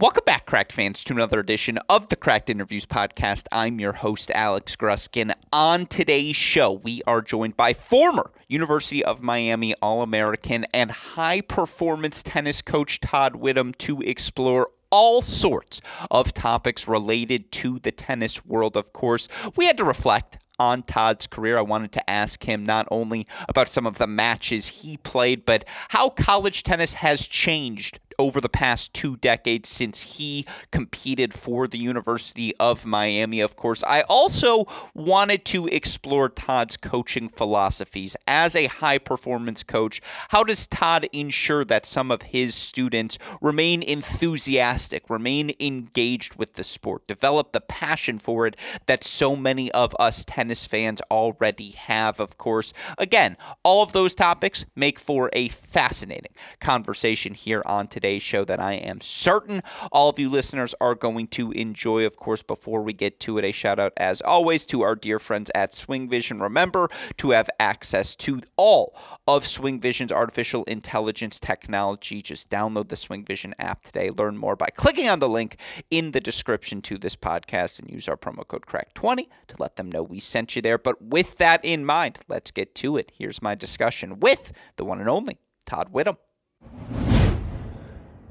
Welcome back, Cracked fans, to another edition of the Cracked Interviews podcast. I'm your host, Alex Gruskin. On today's show, we are joined by former University of Miami All American and high performance tennis coach Todd Widom to explore all sorts of topics related to the tennis world, of course. We had to reflect on Todd's career. I wanted to ask him not only about some of the matches he played, but how college tennis has changed over the past two decades since he competed for the University of Miami, of course. I also wanted to explore Todd's coaching philosophies. As a high performance coach, how does Todd ensure that some of his students remain enthusiastic, remain engaged with the sport, develop the passion for it that so many of us tennis fans already have, of course? Again, all of those topics make for a fascinating conversation here on today today's show that I am certain all of you listeners are going to enjoy. Of course, before we get to it, a shout out as always to our dear friends at Swing Vision. Remember to have access to all of Swing Vision's artificial intelligence technology. Just download the Swing Vision app today. Learn more by clicking on the link in the description to this podcast and use our promo code CRACK20 to let them know we sent you there. But with that in mind, let's get to it. Here's my discussion with the one and only Todd Widom.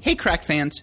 Hey, Crack fans.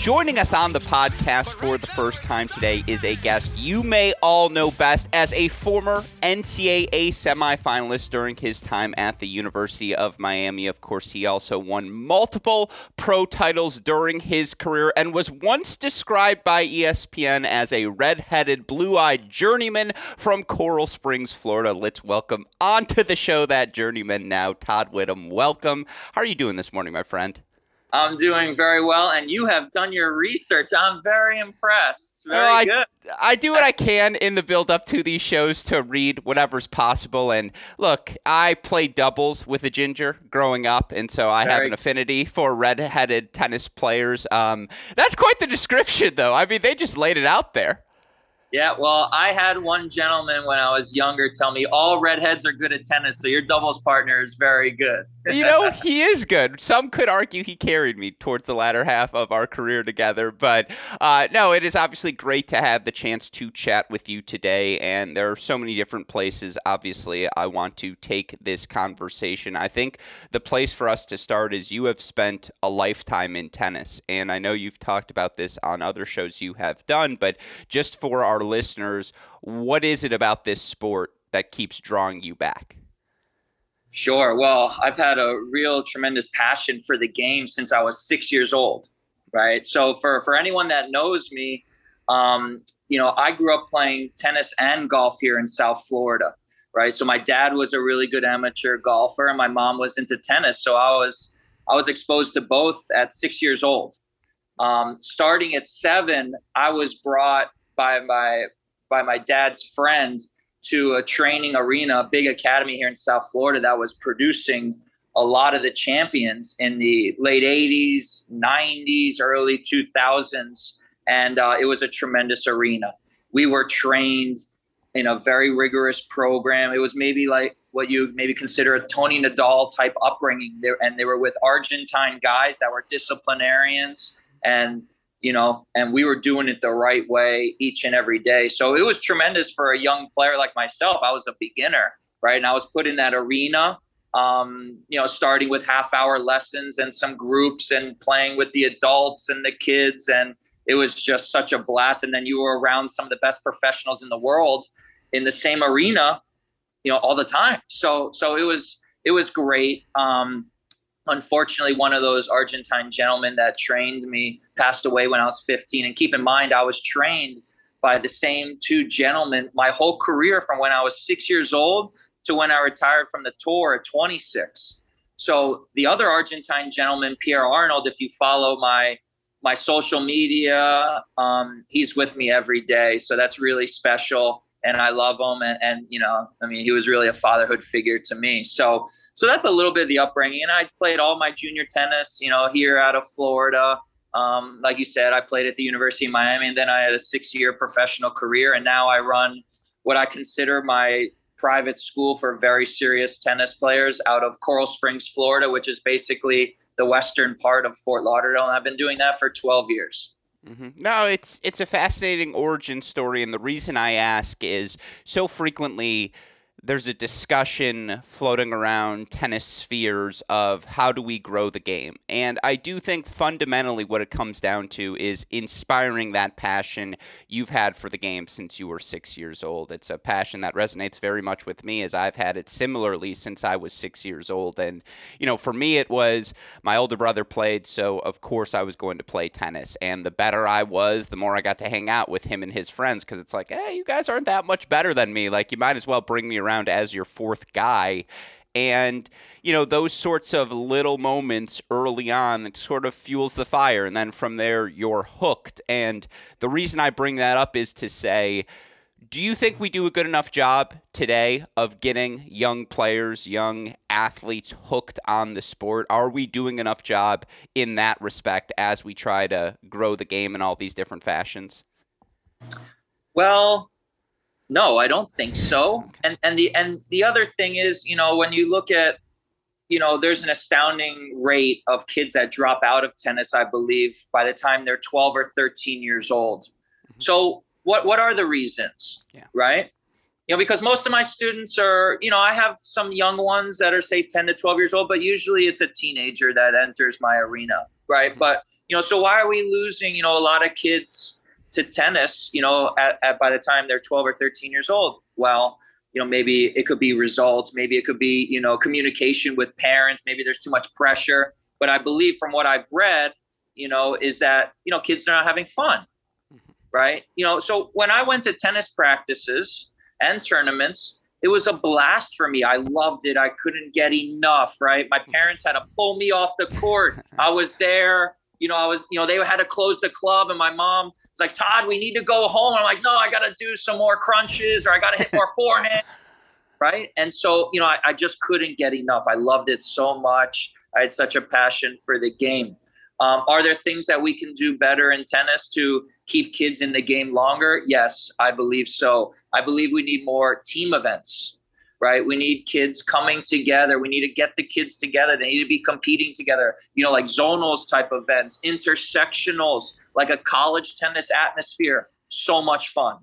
Joining us on the podcast for the first time today is a guest you may all know best as a former NCAA semifinalist during his time at the University of Miami. Of course, he also won multiple pro titles during his career and was once described by ESPN as a red-headed, blue-eyed journeyman from Coral Springs, Florida. Let's welcome onto the show that journeyman now, Todd Widom. Welcome. How are you doing this morning, my friend? I'm doing very well, and you have done your research. I'm very impressed. Very I, good. I do what I can in the build up to these shows to read whatever's possible. And look, I played doubles with a ginger growing up, and so I very have an affinity for red-headed tennis players. Um, that's quite the description, though. I mean, they just laid it out there. Yeah, well, I had one gentleman when I was younger tell me all redheads are good at tennis, so your doubles partner is very good. You know, he is good. Some could argue he carried me towards the latter half of our career together. But uh, no, it is obviously great to have the chance to chat with you today. And there are so many different places, obviously, I want to take this conversation. I think the place for us to start is you have spent a lifetime in tennis. And I know you've talked about this on other shows you have done, but just for our listeners, what is it about this sport that keeps drawing you back? Sure. Well, I've had a real tremendous passion for the game since I was six years old. Right. So for for anyone that knows me, um, you know, I grew up playing tennis and golf here in South Florida. Right. So my dad was a really good amateur golfer, and my mom was into tennis. So I was I was exposed to both at six years old. Um, starting at seven, I was brought by my by my dad's friend to a training arena, a big academy here in South Florida that was producing a lot of the champions in the late 80s, 90s, early 2000s. And uh, it was a tremendous arena. We were trained in a very rigorous program. It was maybe like what you maybe consider a Tony Nadal type upbringing. And they were with Argentine guys that were disciplinarians and you know, and we were doing it the right way each and every day. So it was tremendous for a young player like myself. I was a beginner, right? And I was put in that arena, um, you know, starting with half hour lessons and some groups and playing with the adults and the kids. And it was just such a blast. And then you were around some of the best professionals in the world in the same arena, you know, all the time. So, so it was, it was great. Um, unfortunately, one of those Argentine gentlemen that trained me passed away when I was 15. And keep in mind, I was trained by the same two gentlemen my whole career from when I was six years old to when I retired from the tour at 26. So the other Argentine gentleman, Pierre Arnold, if you follow my my social media, um, he's with me every day. So that's really special and I love him. And, and, you know, I mean, he was really a fatherhood figure to me. So, so that's a little bit of the upbringing. And I played all my junior tennis, you know, here out of Florida. Um, like you said, I played at the University of Miami, and then I had a six-year professional career, and now I run what I consider my private school for very serious tennis players out of Coral Springs, Florida, which is basically the western part of Fort Lauderdale, and I've been doing that for 12 years. Mm-hmm. No, it's it's a fascinating origin story, and the reason I ask is so frequently there's a discussion floating around tennis spheres of how do we grow the game. And I do think fundamentally what it comes down to is inspiring that passion you've had for the game since you were six years old. It's a passion that resonates very much with me as I've had it similarly since I was six years old. And, you know, for me, it was my older brother played, so of course I was going to play tennis. And the better I was, the more I got to hang out with him and his friends because it's like, hey, you guys aren't that much better than me. Like, you might as well bring me around around as your fourth guy. And, you know, those sorts of little moments early on that sort of fuels the fire. And then from there, you're hooked. And the reason I bring that up is to say, do you think we do a good enough job today of getting young players, young athletes hooked on the sport? Are we doing enough job in that respect as we try to grow the game in all these different fashions? Well, no, I don't think so. And and the and the other thing is, you know, when you look at you know, there's an astounding rate of kids that drop out of tennis, I believe, by the time they're 12 or 13 years old. Mm-hmm. So, what what are the reasons? Yeah. Right? You know, because most of my students are, you know, I have some young ones that are say 10 to 12 years old, but usually it's a teenager that enters my arena, right? Mm-hmm. But, you know, so why are we losing, you know, a lot of kids to tennis, you know, at, at, by the time they're 12 or 13 years old. Well, you know, maybe it could be results, maybe it could be, you know, communication with parents, maybe there's too much pressure. But I believe from what I've read, you know, is that, you know, kids are not having fun. Mm-hmm. Right. You know, so when I went to tennis practices and tournaments, it was a blast for me. I loved it. I couldn't get enough. Right. My parents had to pull me off the court. I was there you know, I was, you know, they had to close the club, and my mom like, "Todd, we need to go home." I'm like, "No, I got to do some more crunches, or I got to hit more forehand." Right, and so you know, I, I just couldn't get enough. I loved it so much. I had such a passion for the game. Um, are there things that we can do better in tennis to keep kids in the game longer? Yes, I believe so. I believe we need more team events. Right? We need kids coming together. We need to get the kids together. They need to be competing together, you know, like zonals type events, intersectionals, like a college tennis atmosphere. So much fun,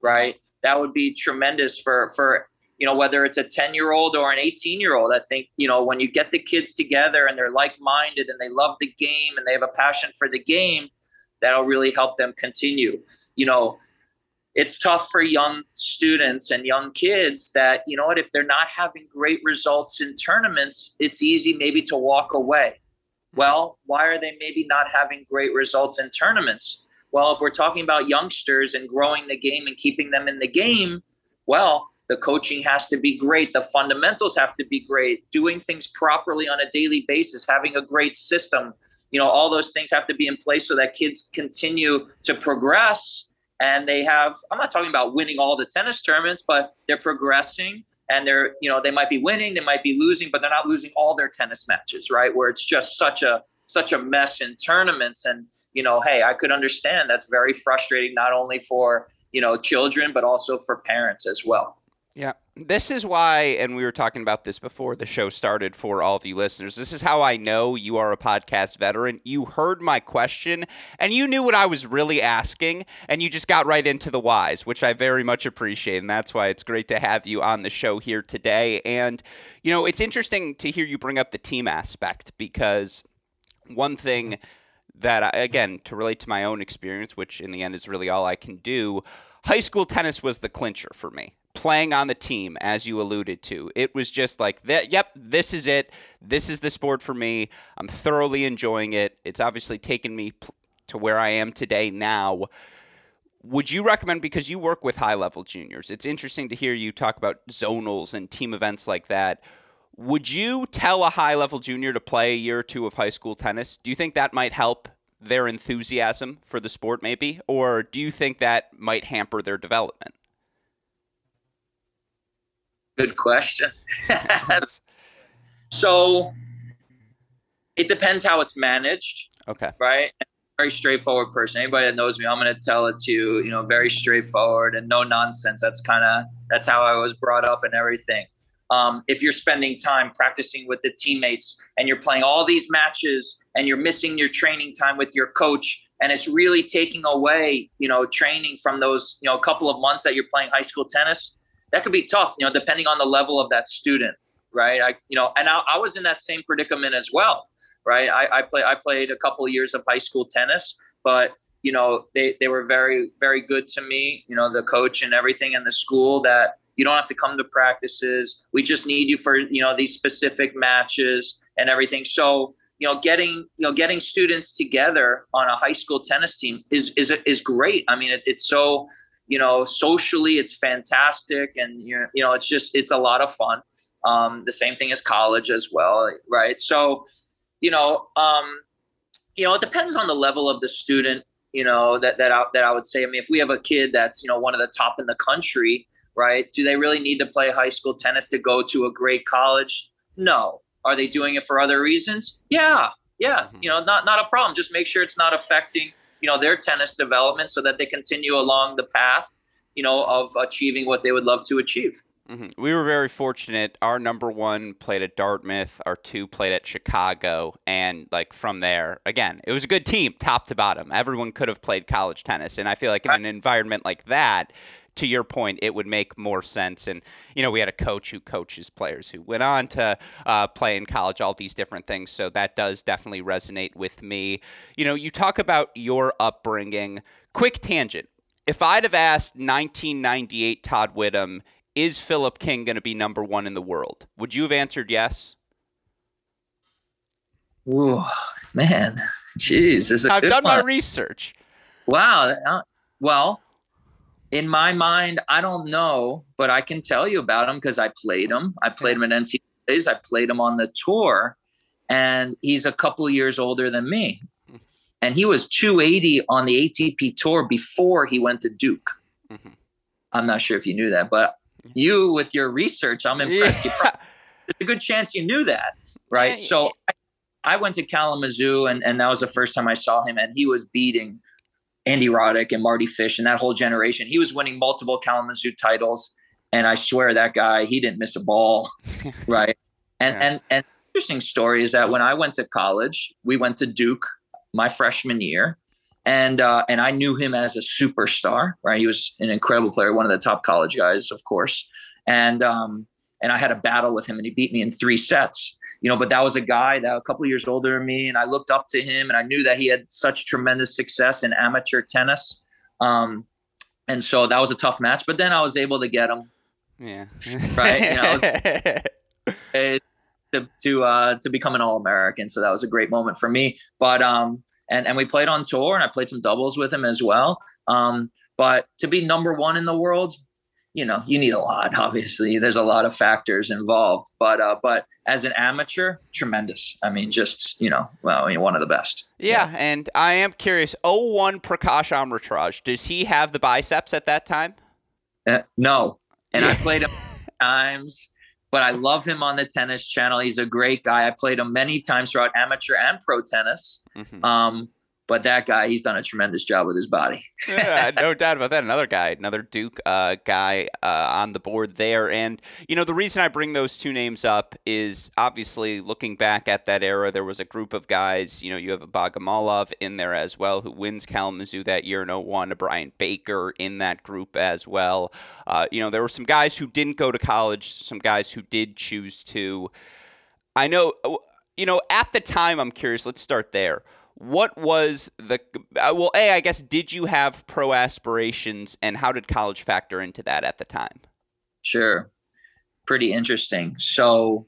right? That would be tremendous for, for, you know, whether it's a 10 year old or an 18 year old. I think, you know, when you get the kids together and they're like minded and they love the game and they have a passion for the game, that'll really help them continue. You know, it's tough for young students and young kids that you know what if they're not having great results in tournaments it's easy maybe to walk away. Well why are they maybe not having great results in tournaments? Well if we're talking about youngsters and growing the game and keeping them in the game well the coaching has to be great. The fundamentals have to be great. Doing things properly on a daily basis having a great system you know all those things have to be in place so that kids continue to progress and they have i'm not talking about winning all the tennis tournaments but they're progressing and they're you know they might be winning they might be losing but they're not losing all their tennis matches right? Where it's just such a such a mess in tournaments. And you know hey i could understand that's very frustrating not only for you know children but also for parents as well yeah. This is why, and we were talking about this before the show started for all of you listeners. This is how I know you are a podcast veteran. You heard my question and you knew what I was really asking, and you just got right into the whys, which I very much appreciate. And that's why it's great to have you on the show here today. And, you know, it's interesting to hear you bring up the team aspect because one thing that, I, again, to relate to my own experience, which in the end is really all I can do, high school tennis was the clincher for me playing on the team, as you alluded to. It was just like that. Yep, this is it. This is the sport for me. I'm thoroughly enjoying it. It's obviously taken me to where I am today now. Would you recommend because you work with high level juniors? It's interesting to hear you talk about zonals and team events like that. Would you tell a high level junior to play a year or two of high school tennis? Do you think that might help their enthusiasm for the sport, maybe? Or do you think that might hamper their development? Good question. so it depends how it's managed. Okay. Right. Very straightforward person. Anybody that knows me, I'm going to tell it to you, you know, very straightforward and no nonsense. That's kind of that's how I was brought up and everything. Um, if you're spending time practicing with the teammates and you're playing all these matches and you're missing your training time with your coach and it's really taking away you know training from those you know a couple of months that you're playing high school tennis that could be tough, you know, depending on the level of that student, right? I, you know, and I, I was in that same predicament as well, right? I, I play, I played a couple of years of high school tennis, but you know, they they were very very good to me. You know, the coach and everything in the school that you don't have to come to practices. We just need you for you know these specific matches and everything. So you know, getting you know getting students together on a high school tennis team is is is great. I mean, it, it's so you know, socially it's fantastic, and you you know, it's just it's a lot of fun. Um, the same thing as college as well, right? So, you know, um, you know, it depends on the level of the student. You know, that that I, that I would say. I mean, if we have a kid that's you know one of the top in the country, right? Do they really need to play high school tennis to go to a great college? No. Are they doing it for other reasons? Yeah, yeah. Mm-hmm. You know, not not a problem. Just make sure it's not affecting you know their tennis development so that they continue along the path you know of achieving what they would love to achieve. Mm-hmm. we were very fortunate. Our number one played at dartmouth. Our two played at chicago. And like from there again it was a good team top to bottom. Everyone could have played college tennis. And i feel like in an environment like that to your point, it would make more sense. And, you know, we had a coach who coaches players who went on to uh, play in college, all these different things. So that does definitely resonate with me. You know, you talk about your upbringing. Quick tangent. If I'd have asked 1998 Todd Widom, is Philip King going to be number one in the world? Would you have answered yes? Ooh, man. Jeez. I've done one. my research. Wow. Uh, well, in my mind, I don't know, but I can tell you about him because I played him. I played him at NCAAs. I played him on the tour, and he's a couple years older than me. And he was 280 on the ATP tour before he went to Duke. Mm-hmm. I'm not sure if you knew that, but you, with your research, I'm impressed. Yeah. Probably, there's a good chance you knew that, right? Yeah, so I, I went to Kalamazoo, and, and that was the first time I saw him, and he was beating – Andy Roddick and Mardy Fish and that whole generation. He was winning multiple Kalamazoo titles. and I swear that guy he didn't miss a ball, right? And yeah. and and interesting story is that when I went to college, we went to Duke my freshman year, and uh, and I knew him as a superstar, right? He was an incredible player, one of the top college guys, of course, and um, and I had a battle with him, and he beat me in three sets. You know, but that was a guy that a couple years older than me, and I looked up to him, and I knew that he had such tremendous success in amateur tennis. Um, and so that was a tough match, but then I was able to get him. Yeah. right. You know, to to uh, to become an All American, so that was a great moment for me. But um, and and we played on tour, and I played some doubles with him as well. Um, but to be number one in the world, you know, you need a lot. Obviously, there's a lot of factors involved. But uh, but as an amateur, tremendous. I mean, just you know, well, I mean, one of the best. Yeah, yeah. and I am curious. 01 Prakash Amritraj, does he have the biceps at that time? Uh, no, and I played him times. But I love him on the tennis channel. He's a great guy. I played him many times throughout amateur and pro tennis. Mm-hmm. Um, but that guy, he's done a tremendous job with his body. yeah, no doubt about that. Another guy, another Duke uh, guy uh, on the board there. And, you know, the reason I bring those two names up is obviously looking back at that era, there was a group of guys, you know, you have a Bogomolov in there as well, who wins Kalamazoo that year in 01, a Brian Baker in that group as well. Uh, you know, there were some guys who didn't go to college, some guys who did choose to. I know, you know, at the time, I'm curious, let's start there what was the uh, well a i guess did you have pro aspirations and how did college factor into that at the time? Sure. Pretty interesting. So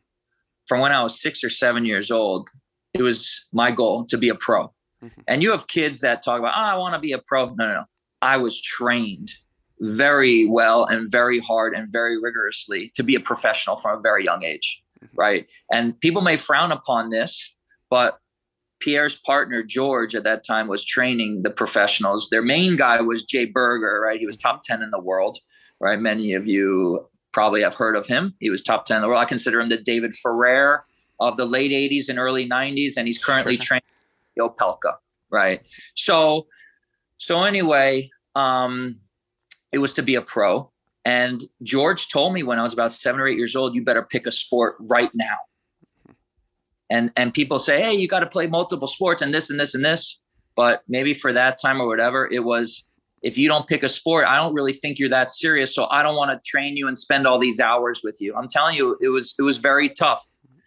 from when i was six or seven years old it was my goal to be a pro. Mm-hmm. and you have kids that talk about oh, i want to be a pro. No no no. I was trained very well and very hard and very rigorously to be a professional from a very young age mm-hmm. right? And people may frown upon this but Pierre's partner George at that time was training the professionals. Their main guy was Jay Berger, right? He was top 10 in the world, right? Many of you probably have heard of him. He was top 10 in the world. I consider him the David Ferrer of the late 80s and early 90s, and he's currently training Opelka, right? So, so anyway, um, it was to be a pro. And George told me when I was about seven or eight years old, you better pick a sport right now and and people say hey you got to play multiple sports and this and this and this. But maybe for that time or whatever it was if you don't pick a sport i don't really think you're that serious so i don't want to train you and spend all these hours with you. I'm telling you it was it was very tough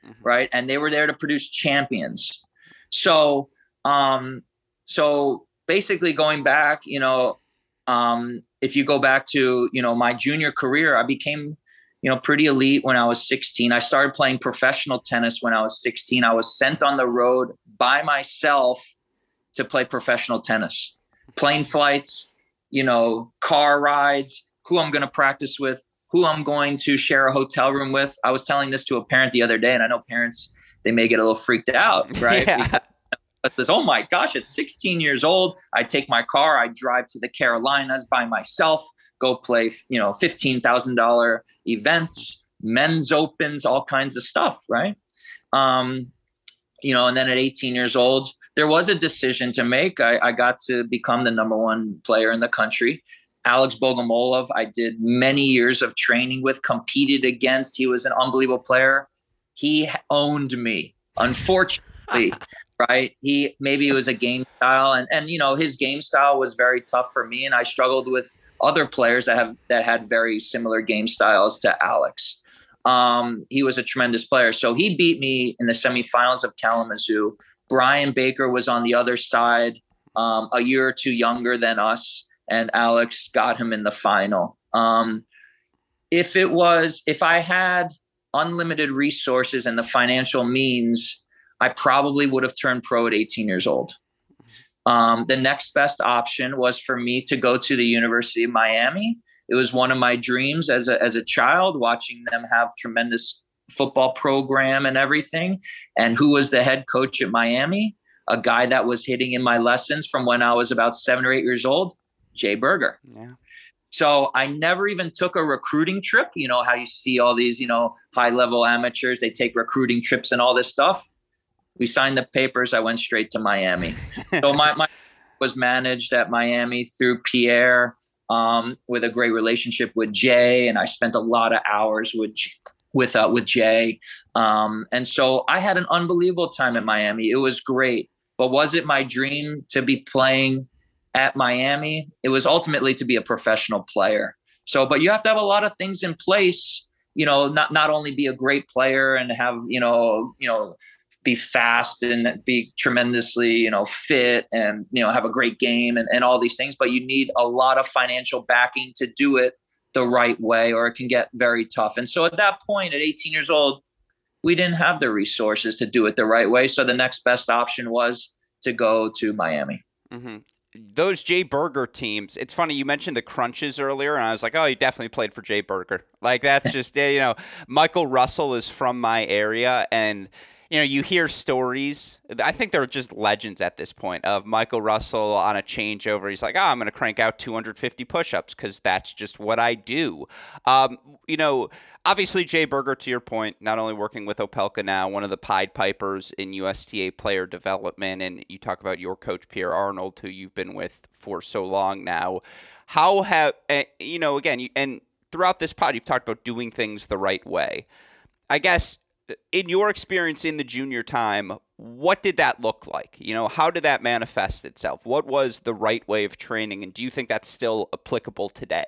mm-hmm. right? And they were there to produce champions. So um so basically going back you know um if you go back to you know my junior career i became you know, pretty elite when I was 16. I started playing professional tennis when I was 16. I was sent on the road by myself to play professional tennis, plane flights, you know, car rides, who I'm going to practice with, who I'm going to share a hotel room with. I was telling this to a parent the other day, and I know parents, they may get a little freaked out, right? yeah this, oh my gosh, at 16 years old, I take my car, I drive to the Carolinas by myself, go play, you know, $15,000 events, men's opens, all kinds of stuff, right? Um, you know, and then at 18 years old, there was a decision to make. I, I got to become the number one player in the country. Alex Bogomolov, I did many years of training with, competed against. He was an unbelievable player. He owned me. Unfortunately, right? He maybe it was a game style, and and you know his game style was very tough for me, and I struggled with other players that have that had very similar game styles to Alex. Um, he was a tremendous player, so he beat me in the semifinals of Kalamazoo. Brian Baker was on the other side, um, a year or two younger than us, and Alex got him in the final. Um, if it was, if I had unlimited resources and the financial means I probably would have turned pro at 18 years old. Um, the next best option was for me to go to the University of Miami. It was one of my dreams as a, as a child, watching them have tremendous football program and everything. And who was the head coach at Miami? A guy that was hitting in my lessons from when I was about seven or eight years old, Jay Berger. Yeah. So I never even took a recruiting trip. You know how you see all these, you know, high level amateurs, they take recruiting trips and all this stuff we signed the papers. I went straight to Miami. so my, my was managed at Miami through Pierre. um, with a great relationship with Jay, and I spent a lot of hours with with uh, with Jay, um, and so I had an unbelievable time at Miami. It was great, but was it my dream to be playing at Miami? It was ultimately to be a professional player. So, but you have to have a lot of things in place. You know, not not only be a great player and have you know you know be fast and be tremendously, you know, fit and, you know, have a great game and, and all these things, but you need a lot of financial backing to do it the right way or it can get very tough. And so at that point, at 18 years old, we didn't have the resources to do it the right way. So the next best option was to go to Miami. Mm-hmm. Those Jay Berger teams, it's funny, you mentioned the crunches earlier, and I was like, oh, he definitely played for Jay Berger. Like, that's just, you know, Michael Russell is from my area, and you know, you hear stories. I think they're just legends at this point of Michael Russell on a changeover. He's like, oh, I'm going to crank out 250 push-ups because that's just what I do. Um, you know, obviously Jay Berger, to your point, not only working with Opelka now, one of the Pied Pipers in USTA player development, and you talk about your coach Pierre Arnold, who you've been with for so long now. How have eh, you know? Again, and throughout this pod, you've talked about doing things the right way. I guess in your experience in the junior time, what did that look like? You know, how did that manifest itself? What was the right way of training, and do you think that's still applicable today?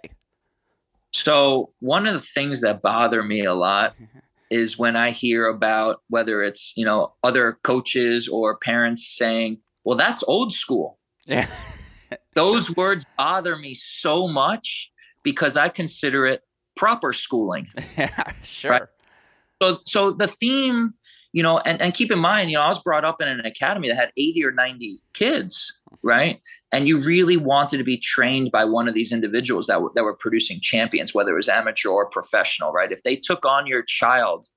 So, one of the things that bother me a lot is when I hear about whether it's, you know, other coaches or parents saying, well, that's old school. Yeah. Those words bother me so much because I consider it proper schooling. Yeah, sure. Right? So, so the theme, you know, and, and keep in mind, you know, I was brought up in an academy that had 80 or 90 kids, right? And you really wanted to be trained by one of these individuals that were, that were producing champions, whether it was amateur or professional, right? If they took on your child,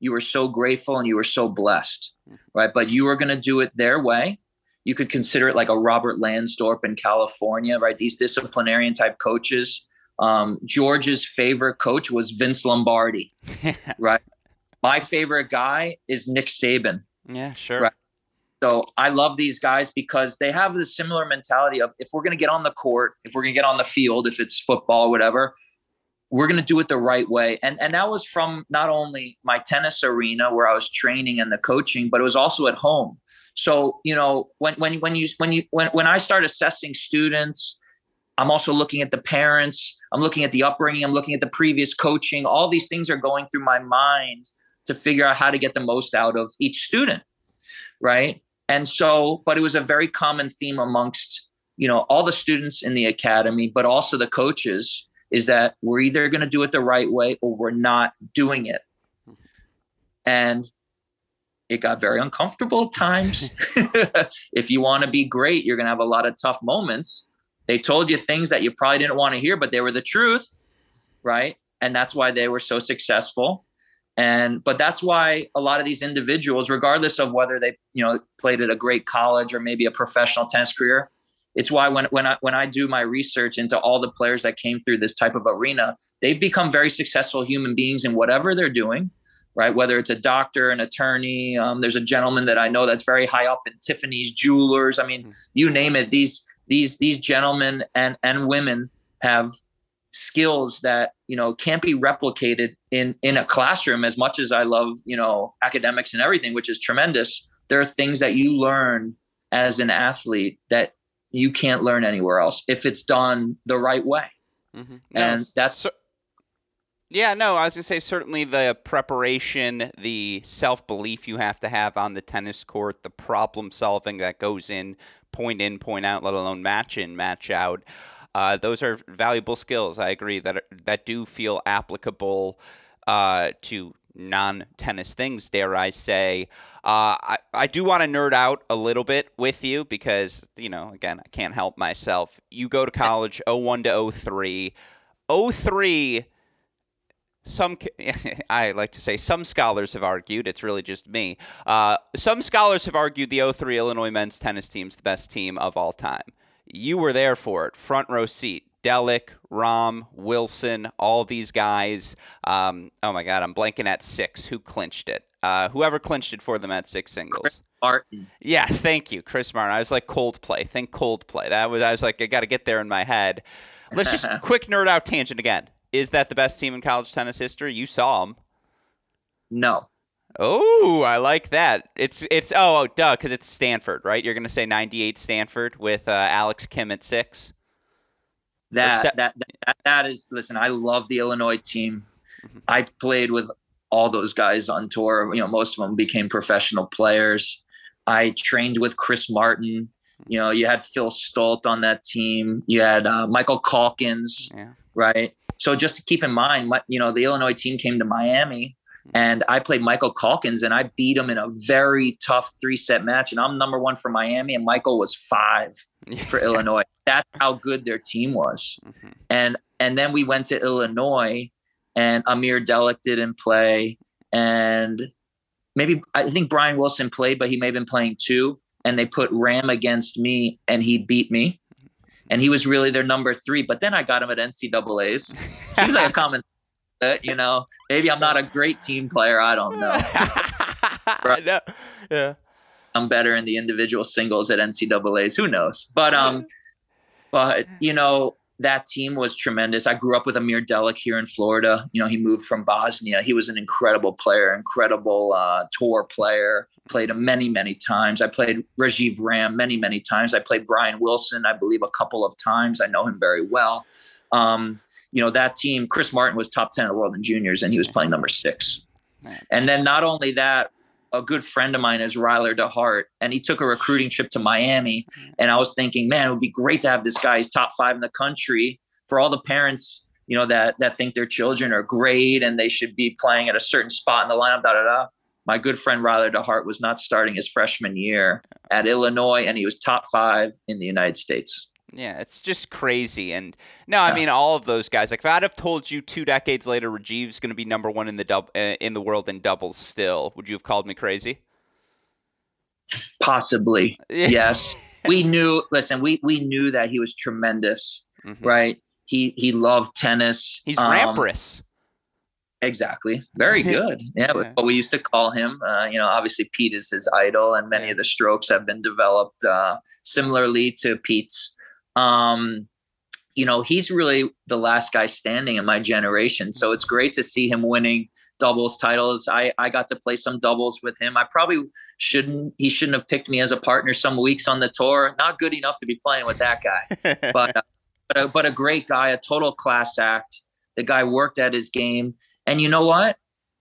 you were so grateful and you were so blessed, right? But you were going to do it their way. You could consider it like a Robert Lansdorp in California, right? These disciplinarian type coaches. Um, George's favorite coach was Vince Lombardi, right? My favorite guy is Nick Saban. Yeah, sure. Right? So I love these guys because they have the similar mentality of if we're going to get on the court, if we're going to get on the field, if it's football, whatever, we're going to do it the right way. And and that was from not only my tennis arena where I was training and the coaching, but it was also at home. So you know when when when you when you when when I start assessing students, I'm also looking at the parents. I'm looking at the upbringing. I'm looking at the previous coaching. All these things are going through my mind to figure out how to get the most out of each student right? And so but it was a very common theme amongst you know all the students in the academy but also the coaches is that we're either going to do it the right way or we're not doing it. And it got very uncomfortable at times. If you want to be great you're going to have a lot of tough moments. They told you things that you probably didn't want to hear but they were the truth right? And that's why they were so successful and but that's why a lot of these individuals regardless of whether they you know played at a great college or maybe a professional tennis career it's why when when I when I do my research into all the players that came through this type of arena they've become very successful human beings in whatever they're doing right whether it's a doctor an attorney um, there's a gentleman that I know that's very high up in Tiffany's jewelers I mean mm-hmm. you name it these these these gentlemen and and women have skills that you know can't be replicated in in a classroom as much as i love you know academics and everything which is tremendous there are things that you learn as an athlete that you can't learn anywhere else if it's done the right way mm-hmm. no, and that's so, yeah no i was going to say certainly the preparation the self-belief you have to have on the tennis court the problem solving that goes in point in point out let alone match in match out uh, those are valuable skills. I agree that that do feel applicable uh, to non-tennis things. Dare I say? Uh, I I do want to nerd out a little bit with you because you know again I can't help myself. You go to college 01 to 03. 03 some I like to say some scholars have argued it's really just me. Uh, some scholars have argued the 03 Illinois men's tennis team is the best team of all time you were there for it, front row seat. Delic, Ram, Wilson, all these guys. Um, oh my God, I'm blanking at six. Who clinched it? Uh, whoever clinched it for them at six singles. Chris Martin. Yeah, thank you, Chris Martin. I was like Coldplay. Think Coldplay. That was. I was like, I got to get there in my head. let's just quick nerd out tangent again. Is that the best team in college tennis history? You saw them. No. Oh, I like that. It's it's oh, oh duh, because it's Stanford, right? You're gonna say '98 Stanford with uh, Alex Kim at six. That, se- that that that is. Listen, I love the Illinois team. Mm-hmm. I played with all those guys on tour. You know, most of them became professional players. I trained with Chris Martin. You know, you had Phil Stolt on that team. You had uh, Michael Calkins, yeah. right? So just to keep in mind, you know, the Illinois team came to Miami and I played Michael Calkins and I beat him in a very tough three set match. And I'm number one for Miami, and Michael was five for Illinois. That's how good their team was. Mm-hmm. And and then we went to Illinois, and Amer Delic didn't play, and maybe I think Brian Wilson played, but he may have been playing too. And they put Ram against me, and he beat me. And he was really their number three. But then I got him at NCAA's. Seems like a common that, you know, maybe I'm not a great team player. I don't know. right? Yeah. I'm better in the individual singles at NCAA's. Who knows? But um, but you know that team was tremendous. I grew up with Amer Delic here in Florida. You know, he moved from Bosnia. He was an incredible player, incredible uh, tour player. Played him many, many times. I played Rajeev Ram many, many times. I played Brian Wilson, I believe, a couple of times. I know him very well. Um, you know, that team, Chris Martin was top 10 in the world in juniors and he was playing number six. And then not only that, a good friend of mine is Ryler DeHart, and he took a recruiting trip to Miami. And I was thinking, man, it would be great to have this guy. He's top five in the country for all the parents, you know, that that think their children are great and they should be playing at a certain spot in the lineup. Da da da. My good friend Ryler DeHart was not starting his freshman year at Illinois, and he was top five in the United States. Yeah, it's just crazy. And no, I mean all of those guys. Like if I'd have told you two decades later Rajeev's going to be number one in the dub- uh, in the world in doubles, still, would you have called me crazy? Possibly, yes. we knew. Listen, we we knew that he was tremendous, mm-hmm. right? He he loved tennis. He's um. Exactly. Very good. Yeah, yeah. But we used to call him. Uh, you know, obviously Pete is his idol, and many of the strokes have been developed uh, similarly to Pete's. Um, you know, he's really the last guy standing in my generation. So it's great to see him winning doubles titles. I, I got to play some doubles with him. I probably shouldn't, he shouldn't have picked me as a partner some weeks on the tour. Not good enough to be playing with that guy, but, uh, but, a, but a great guy, a total class act. The guy worked at his game. And you know what?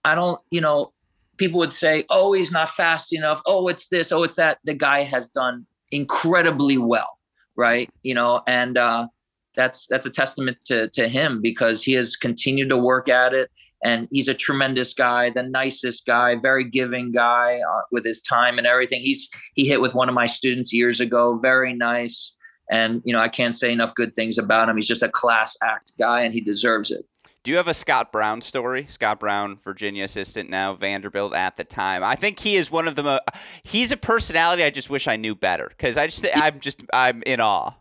I don't, you know, people would say, oh, he's not fast enough. Oh, it's this. Oh, it's that. The guy has done incredibly well right? You know, and uh, that's that's a testament to to him because he has continued to work at it, and he's a tremendous guy, the nicest guy, very giving guy uh, with his time and everything. He's he hit with one of my students years ago, very nice, and you know I can't say enough good things about him. He's just a class act guy, and he deserves it. Do you have a Scott Brown story? Scott Brown, Virginia assistant now, Vanderbilt at the time. I think he is one of the most. He's a personality I just wish I knew better because I just I'm just I'm in awe.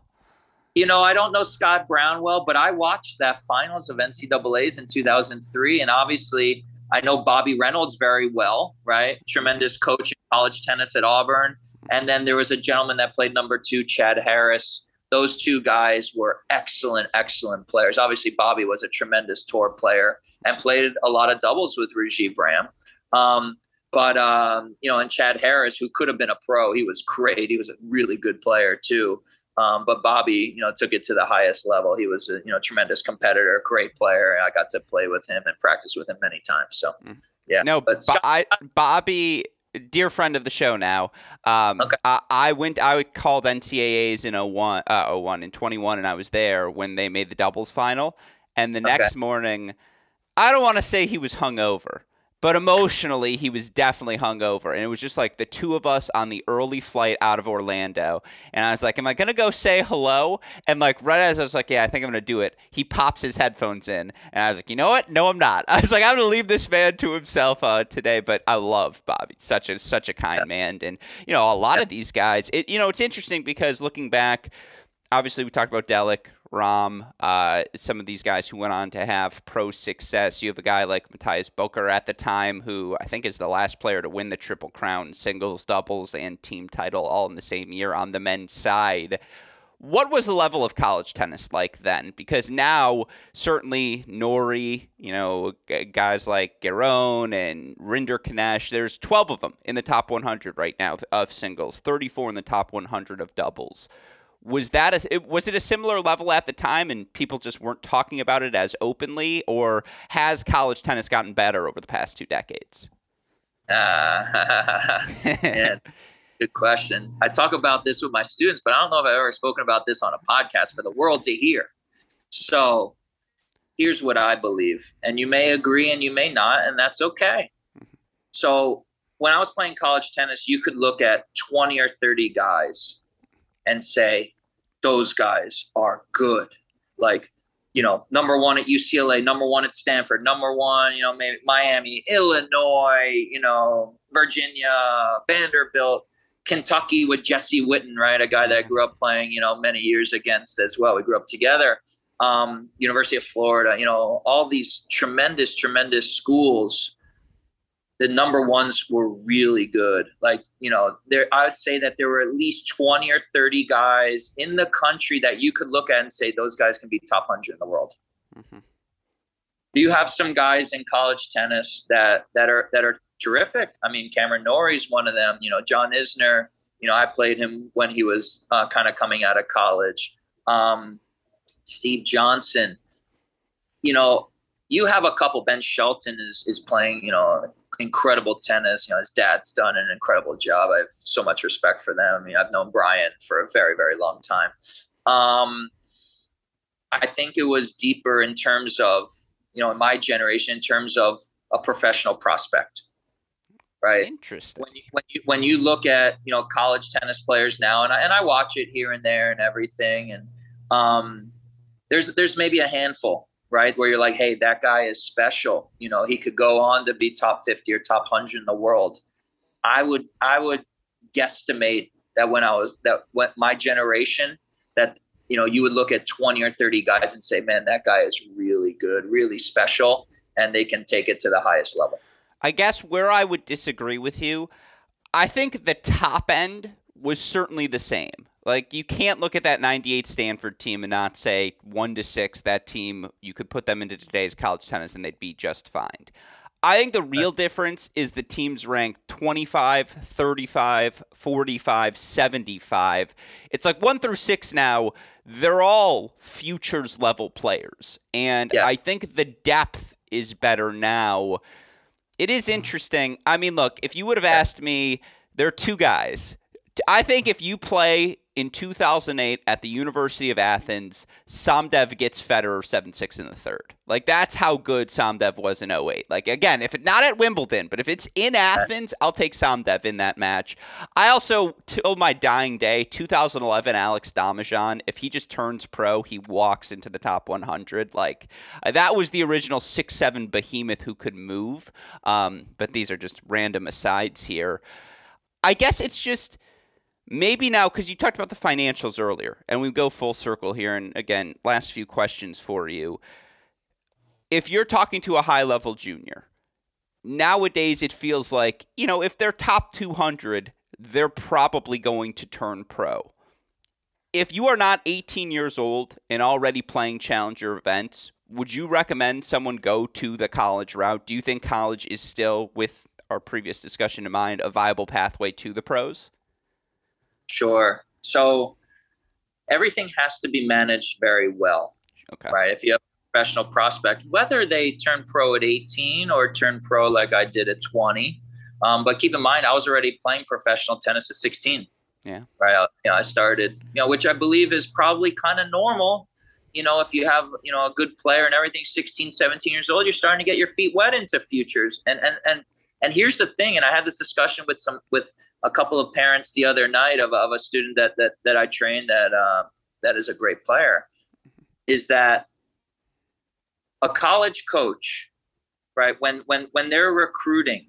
You know, I don't know Scott Brown well, but I watched that finals of NCAA's in 2003, and obviously I know Bobby Reynolds very well, right? Tremendous coach in college tennis at Auburn, and then there was a gentleman that played number two, Chad Harris those two guys were excellent, excellent players. Obviously, Bobby was a tremendous tour player and played a lot of doubles with Rajeev Ram. Um, but um, you know, and Chad Harris, who could have been a pro, he was great. He was a really good player too. Um, but Bobby, you know, took it to the highest level. He was a you know tremendous competitor, great player. I got to play with him and practice with him many times. So, mm. yeah. No, but Scott, I, Bobby dear friend of the show now. Um, okay. I, I, went. I called NCAA's in 01, uh, 01 in 21, and I was there when they made the doubles final. And the okay. next morning, I don't want to say he was hungover, but emotionally, he was definitely hungover. And it was just like the two of us on the early flight out of Orlando. And I was like, Am I going to go say hello? And like, right as I was like, Yeah, I think I'm going to do it, he pops his headphones in. And I was like, You know what? No, I'm not. I was like, I'm going to leave this man to himself uh, today. But I love Bobby. Such a, such a kind yeah. man. And, you know, a lot yeah. of these guys, it, you know, it's interesting because looking back, obviously we talked about Delic, Ram, uh, some of these guys who went on to have pro success. You have a guy like Matias Boeker at the time, who I think is the last player to win the Triple Crown, singles, doubles, and team title all in the same year on the men's side. What was the level of college tennis like then? Because now, certainly, Norrie, you know, guys like Giron and Rinder Rinderknech, there's 12 of them in the top 100 right now of singles, 34 in the top 100 of doubles. Was that a, was it a similar level at the time, and people just weren't talking about it as openly, or has college tennis gotten better over the past two decades? Uh, yeah, good question. I talk about this with my students, but I don't know if I've ever spoken about this on a podcast for the world to hear. So here's what I believe, and you may agree and you may not, and that's okay. So when I was playing college tennis, you could look at 20 or 30 guys and say, those guys are good. Like, you know, number one at UCLA, number one at Stanford, number one, you know, maybe Miami, Illinois, you know, Virginia, Vanderbilt, Kentucky with Jesse Witten, right? A guy that I grew up playing, you know, many years against as well. We grew up together. Um, University of Florida, you know, all these tremendous, tremendous schools the number ones were really good. Like, you know, there I would say that there were at least 20 or 30 guys in the country that you could look at and say those guys can be top 100 in the world. Mm-hmm. Do you have some guys in college tennis that that are that are terrific? I mean, Cameron Norrie's one of them. You know, John Isner. You know, I played him when he was uh, kind of coming out of college. Um, Steve Johnson. You know, you have a couple. Ben Shelton is is playing. You know, incredible tennis. You know, his dad's done an incredible job. I have so much respect for them. I mean, I've known Brian for a very, very long time. Um, I think it was deeper in terms of, you know, in my generation, in terms of a professional prospect. Right. Interesting. When you, when you when you look at you know college tennis players now, and I and I watch it here and there and everything, and um, there's there's maybe a handful right? Where you're like, hey, that guy is special. You know, he could go on to be top 50 or top 100 in the world. I would I would guesstimate that when I was that when my generation that you know you would look at 20 or 30 guys and say, man, that guy is really good, really special, and they can take it to the highest level. I guess where I would disagree with you, I think the top end was certainly the same. Like you can't look at that 98 Stanford team and not say 1 to 6 that team you could put them into today's college tennis and they'd be just fine. I think the real difference is the teams ranked 25, 35, 45, 75. It's like 1 through 6 now. They're all futures level players. And yeah. I think the depth is better now. It is mm-hmm. interesting. I mean, look, if you would have asked me, there are two guys. I think if you play in 2008 at the University of Athens, Somdev gets Federer 7 6 in the third. Like, that's how good Somdev was in 08. Like, again, if it's not at Wimbledon, but if it's in Athens, I'll take Somdev in that match. I also, till my dying day, 2011 Alex Domijan, if he just turns pro, he walks into the top 100. Like, uh, that was the original 6 7 behemoth who could move. Um, but these are just random asides here. I guess it's just maybe now because you talked about the financials earlier and we go full circle here and again last few questions for you. If you're talking to a high level junior nowadays it feels like you know if they're top 200 they're probably going to turn pro. If you are not 18 years old and already playing challenger events would you recommend someone go to the college route? Do you think college is still with our previous discussion in mind a viable pathway to the pros Sure. So everything has to be managed very well. Okay. Right. If you have a professional prospect, whether they turn pro at 18 or turn pro like I did at 20. Um, but keep in mind, I was already playing professional tennis at 16. Yeah. Right. I, you know, I started, you know, which I believe is probably kind of normal. You know, if you have, you know, a good player and everything, 16, 17 years old, you're starting to get your feet wet into futures. And, and, and, and here's the thing. And I had this discussion with some, with, a couple of parents the other night of, of a student that that that I trained that uh, that is a great player is that a college coach right when when when they're recruiting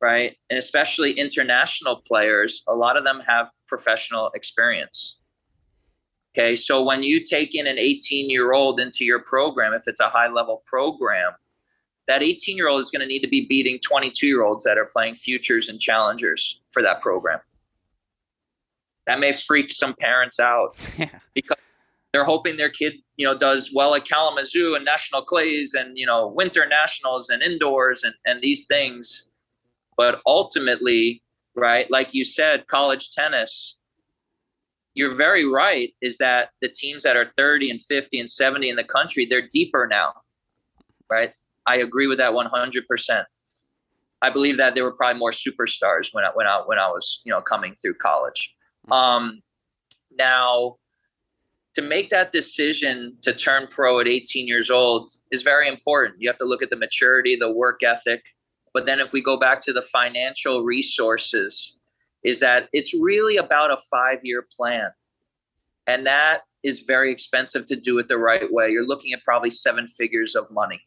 right and especially international players a lot of them have professional experience. Okay so when you take in an 18 year old into your program if it's a high level program that 18 year old is going to need to be beating 22 year olds that are playing futures and challengers for that program. That may freak some parents out because they're hoping their kid, you know, does well at Kalamazoo and national clays and, you know, winter nationals and indoors and, and these things. But ultimately, right, like you said, college tennis, you're very right, is that the teams that are 30 and 50 and 70 in the country, they're deeper now, right? I agree with that 100%. I believe that there were probably more superstars when I, when I, when I was, you know, coming through college. Um, now, to make that decision to turn pro at 18 years old is very important. You have to look at the maturity, the work ethic. But then if we go back to the financial resources, is that it's really about a five year plan. And that is very expensive to do it the right way. You're looking at probably seven figures of money.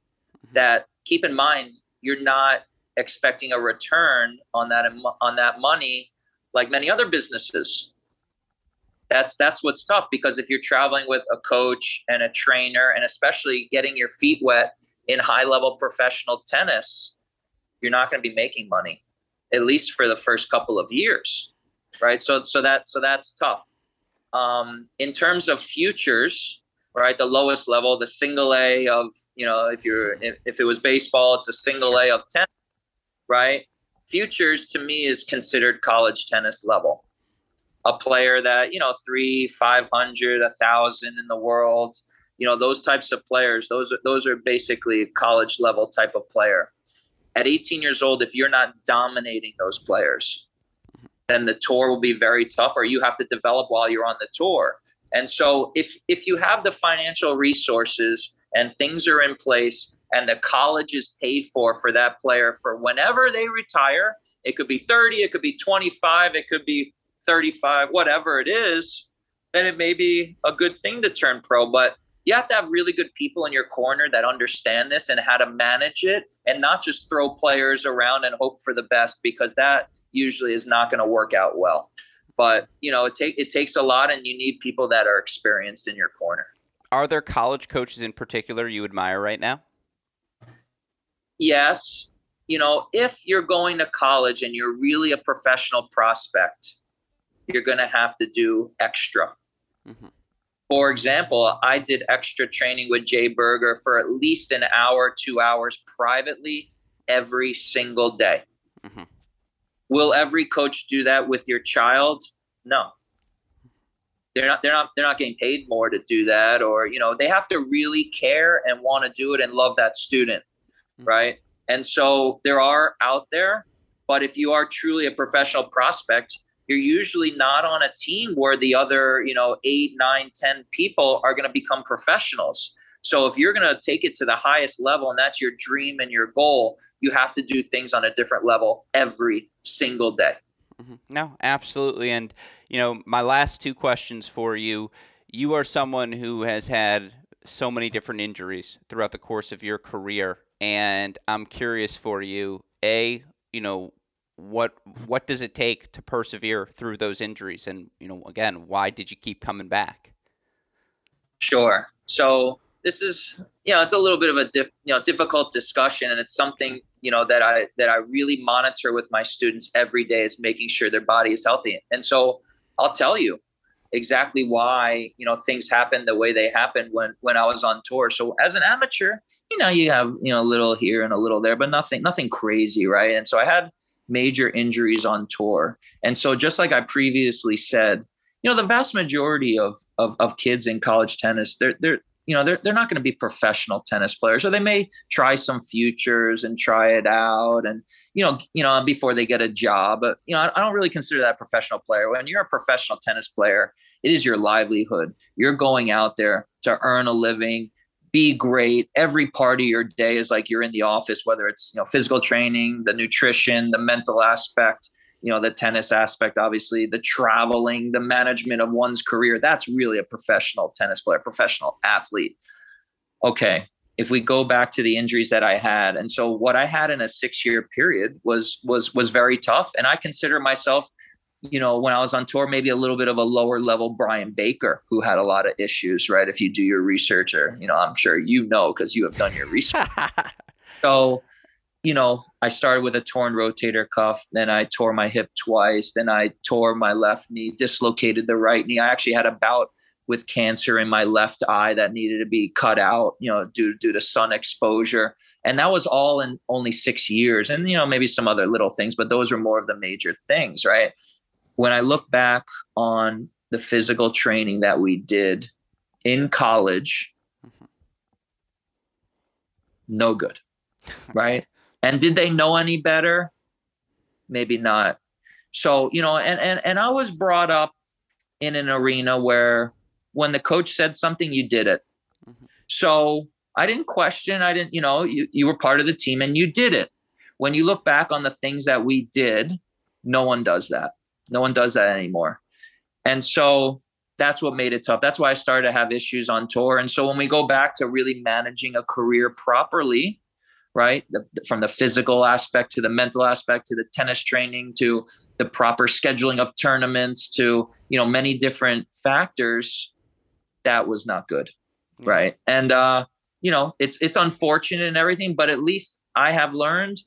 That keep in mind, you're not expecting a return on that on that money like many other businesses. That's that's what's tough because if you're traveling with a coach and a trainer and especially getting your feet wet in high level professional tennis you're not going to be making money at least for the first couple of years right? So so that so that's tough. Um, in terms of futures right the lowest level the single a of you know if you're if, if it was baseball it's a single a of 10 right futures to me is considered college tennis level a player that you know three, five hundred, a thousand in the world. You know those types of players. Those are those are basically college level type of player. At 18 years old, if you're not dominating those players, then the tour will be very tough, or you have to develop while you're on the tour. And so, if if you have the financial resources and things are in place, and the college is paid for for that player for whenever they retire, it could be 30, it could be 25, it could be 35, whatever it is, then it may be a good thing to turn pro. But you have to have really good people in your corner that understand this and how to manage it and not just throw players around and hope for the best because that usually is not going to work out well. But you know, it take it takes a lot and you need people that are experienced in your corner. Are there college coaches in particular you admire right now? Yes. You know, if you're going to college and you're really a professional prospect, you're going to have to do extra. Mm-hmm. For example, I did extra training with Jay Berger for at least an hour, two hours privately every single day. Mm-hmm. Will every coach do that with your child? No. They're not they're not they're not getting paid more to do that or you know, they have to really care and want to do it and love that student, mm-hmm. right? And so there are out there, but if you are truly a professional prospect, you're usually not on a team where the other, you know, eight, nine, ten people are going to become professionals. So if you're going to take it to the highest level and that's your dream and your goal, you have to do things on a different level every single day. Mm-hmm. No, absolutely. And, you know, my last two questions for you you are someone who has had so many different injuries throughout the course of your career. And I'm curious for you, A, you know, what what does it take to persevere through those injuries and you know again why did you keep coming back sure so this is you know it's a little bit of a you know difficult discussion and it's something you know that i that i really monitor with my students every day is making sure their body is healthy. And so i'll tell you exactly why you know things happen the way they happened when when i was on tour. So as an amateur you know you have you know a little here and a little there but nothing nothing crazy right? And so i had major injuries on tour. And so, just like I previously said, you know, the vast majority of of, of kids in college tennis, they're they're you know they're they're not going to be professional tennis players, or they may try some futures and try it out, and you know you know before they get a job. But you know, I, I don't really consider that a professional player. When you're a professional tennis player, it is your livelihood. You're going out there to earn a living be great. Every part of your day is like you're in the office, whether it's you know physical training, the nutrition, the mental aspect, you know the tennis aspect, obviously the traveling, the management of one's career. That's really a professional tennis player, professional athlete. Okay, if we go back to the injuries that I had, and so what I had in a six year period was was was very tough, and I consider myself you know, when I was on tour, maybe a little bit of a lower level Brian Baker, who had a lot of issues, right? If you do your research, or, you know, I'm sure you know because you have done your research. so, you know, I started with a torn rotator cuff, then I tore my hip twice, then I tore my left knee, dislocated the right knee. I actually had a bout with cancer in my left eye that needed to be cut out, you know, due due to sun exposure. And that was all in only 6 years. And you know, maybe some other little things, but those were more of the major things, right? When I look back on the physical training that we did in college, mm-hmm. no good. Right? And did they know any better? Maybe not. So, you know, and and and I was brought up in an arena where when the coach said something, you did it. Mm-hmm. So I didn't question. I didn't, you know, you, you were part of the team and you did it. When you look back on the things that we did, no one does that. No one does that anymore. And so that's what made it tough. That's why I started to have issues on tour. And so when we go back to really managing a career properly, right? The, from the physical aspect to the mental aspect to the tennis training to the proper scheduling of tournaments to, you know, many different factors, that was not good. Right. And uh, you know, it's it's unfortunate and everything, but at least I have learned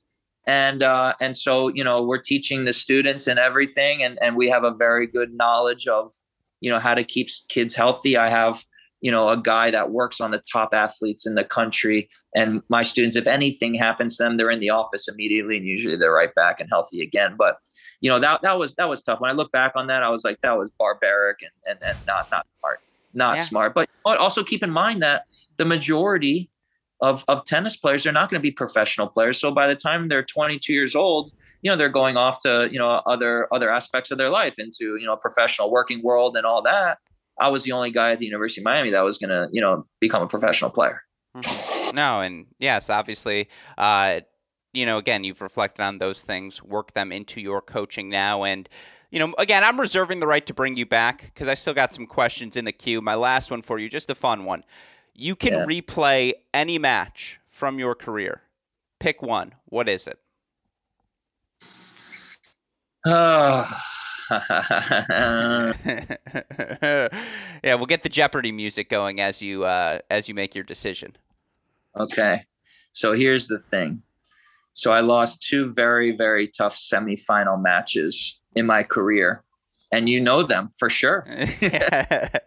and uh and so you know we're teaching the students and everything and and we have a very good knowledge of you know how to keep kids healthy i have you know a guy that works on the top athletes in the country and my students if anything happens to them they're in the office immediately and usually they're right back and healthy again but you know that that was that was tough when i look back on that i was like that was barbaric and and, and not not smart not yeah. smart. But also keep in mind that the majority of, of tennis players are not going to be professional players. So by the time they're 22 years old, you know, they're going off to, you know, other other aspects of their life into, you know, professional working world and all that. I was the only guy at the University of Miami that was going to, you know, become a professional player. Mm-hmm. No, and yes, obviously, uh, you know, again, you've reflected on those things, work them into your coaching now, and you know, again, I'm reserving the right to bring you back because I still got some questions in the queue. My last one for you, just a fun one. You can yeah. replay any match from your career. Pick one. What is it? Uh. yeah, we'll get the Jeopardy music going as you uh, as you make your decision. Okay, so here's the thing. So I lost two very very tough semifinal matches in my career, and you know them for sure. the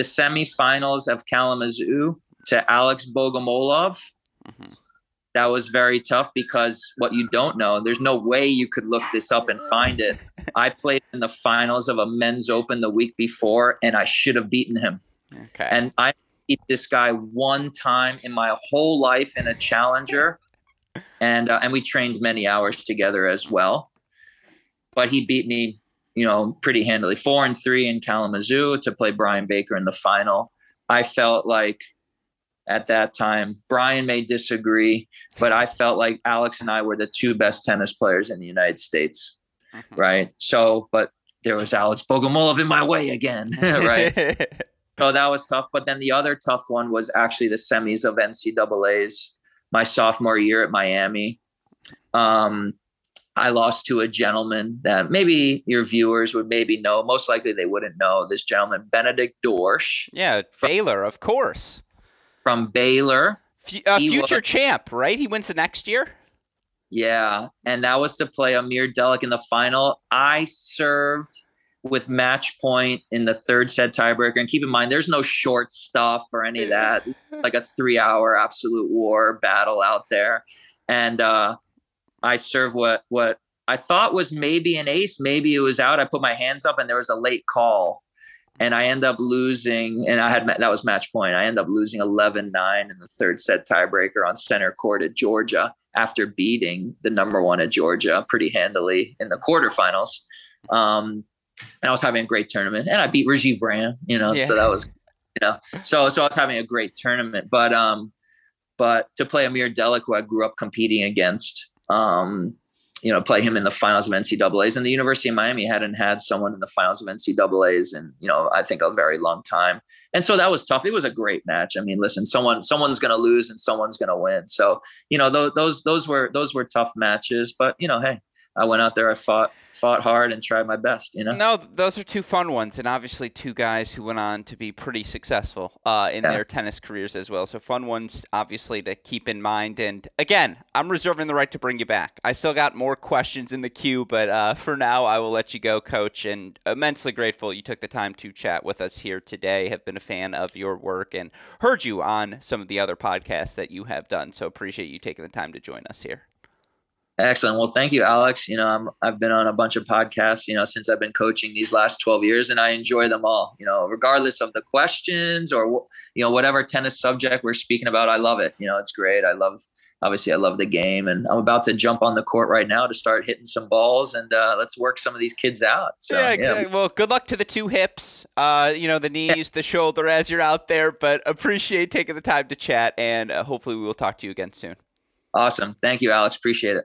semifinals of Kalamazoo to Alex Bogomolov. Mm-hmm. That was very tough because what you don't know, there's no way you could look this up and find it. I played in the finals of a men's open the week before, and I should have beaten him. Okay. And I beat this guy one time in my whole life in a challenger, and uh, and we trained many hours together as well but he beat me, you know, pretty handily, four and three in Kalamazoo to play Brian Baker in the final. I felt like at that time, Brian may disagree, but I felt like Alex and I were the two best tennis players in the United States, mm-hmm. right? So, but there was Alex Bogomolov in my way again, right? so that was tough. But then the other tough one was actually the semis of NCAA's my sophomore year at Miami. Um, I lost to a gentleman that maybe your viewers would maybe know. Most likely they wouldn't know this gentleman, Benedikt Dorsch. Yeah, Baylor, of course. From Baylor. F- uh, future was, champ, right? He wins the next year? Yeah. And that was to play Amer Delic in the final. I served with match point in the third set tiebreaker. And keep in mind, there's no short stuff or any of that. like a three hour absolute war battle out there. And uh I served what what I thought was maybe an ace, maybe it was out. I put my hands up and there was a late call. And I end up losing, and I had that was match point. I end up losing 11 9 in the third set tiebreaker on center court at Georgia after beating the number one at Georgia pretty handily in the quarterfinals. Um, and I was having a great tournament, and I beat Rajeev Ram, you know, yeah. so that was, you know, so so I was having a great tournament. But um, but to play Amer Delic, who I grew up competing against, um, you know, play him in the finals of NCAA's. And the University of Miami hadn't had someone in the finals of NCAA's in, you know, I think a very long time. And so that was tough. It was a great match. I mean, listen, someone someone's going to lose and someone's going to win. So you know, those those those were those were tough matches. But you know, hey, I went out there, I fought fought hard and tried my best. You know. No, those are two fun ones, and obviously two guys who went on to be pretty successful uh, in yeah. their tennis careers as well. So fun ones, obviously, to keep in mind. And again, I'm reserving the right to bring you back. I still got more questions in the queue, but uh, for now, I will let you go, Coach. And immensely grateful you took the time to chat with us here today. Have been a fan of your work and heard you on some of the other podcasts that you have done. So appreciate you taking the time to join us here. Excellent. Well, thank you, Alex. You know, I'm, I've been on a bunch of podcasts, you know, since I've been coaching these last 12 years and I enjoy them all, you know, regardless of the questions or, you know, whatever tennis subject we're speaking about. I love it. You know, it's great. I love, obviously I love the game and I'm about to jump on the court right now to start hitting some balls and uh, let's work some of these kids out. So, yeah, exactly. Yeah. Well, good luck to the two hips, uh, you know, the knees, the shoulder as you're out there, but appreciate taking the time to chat and uh, hopefully we will talk to you again soon. Awesome. Thank you, Alex. Appreciate it.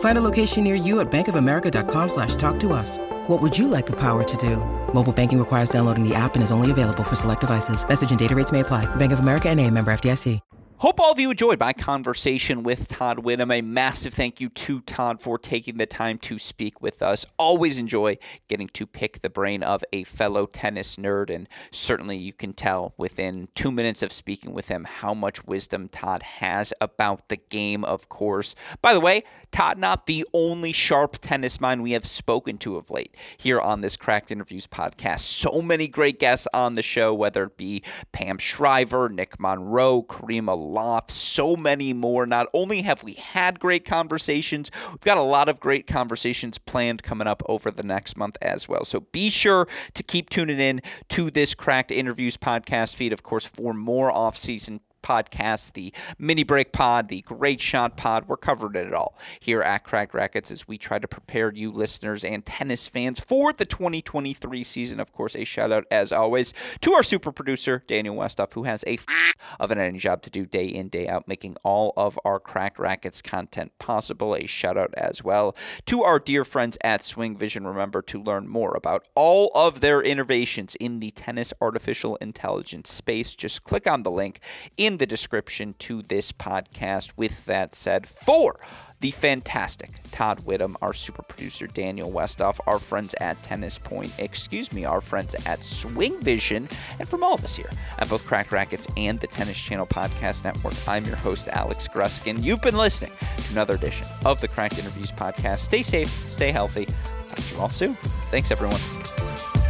Find a location near you at bankofamerica.com slash talk to us. What would you like the power to do? Mobile banking requires downloading the app and is only available for select devices. Message and data rates may apply. Bank of America and a member FDIC. Hope all of you enjoyed my conversation with Todd Widom. A massive thank you to Todd for taking the time to speak with us. Always enjoy getting to pick the brain of a fellow tennis nerd, and certainly you can tell within two minutes of speaking with him how much wisdom Todd has about the game, of course. By the way, Todd not the only sharp tennis mind we have spoken to of late here on this Cracked Interviews podcast. So many great guests on the show, whether it be Pam Shriver, Nick Monroe, Karima Loft, so many more. Not only have we had great conversations, we've got a lot of great conversations planned coming up over the next month as well. So be sure to keep tuning in to this Cracked Interviews podcast feed, of course, for more off-season podcasts, the mini break pod, the great shot pod. We're covering it all here at Cracked Racquets as we try to prepare you listeners and tennis fans for the 2023 season. Of course, a shout out as always to our super producer, Daniel Westoff, who has a f- of an any job to do day in, day out, making all of our Cracked Racquets content possible. A shout out as well to our dear friends at Swing Vision. Remember to learn more about all of their innovations in the tennis artificial intelligence space. Just click on the link in the description to this podcast. With that said, for the fantastic Todd Widom, our super producer Daniel Westoff, our friends at Tennis Point, excuse me, our friends at Swing Vision, and from all of us here at both Cracked Racquets and the Tennis Channel Podcast Network, I'm your host, Alex Gruskin. You've been listening to another edition of the Cracked Interviews Podcast. Stay safe, stay healthy. Talk to you all soon. Thanks, everyone.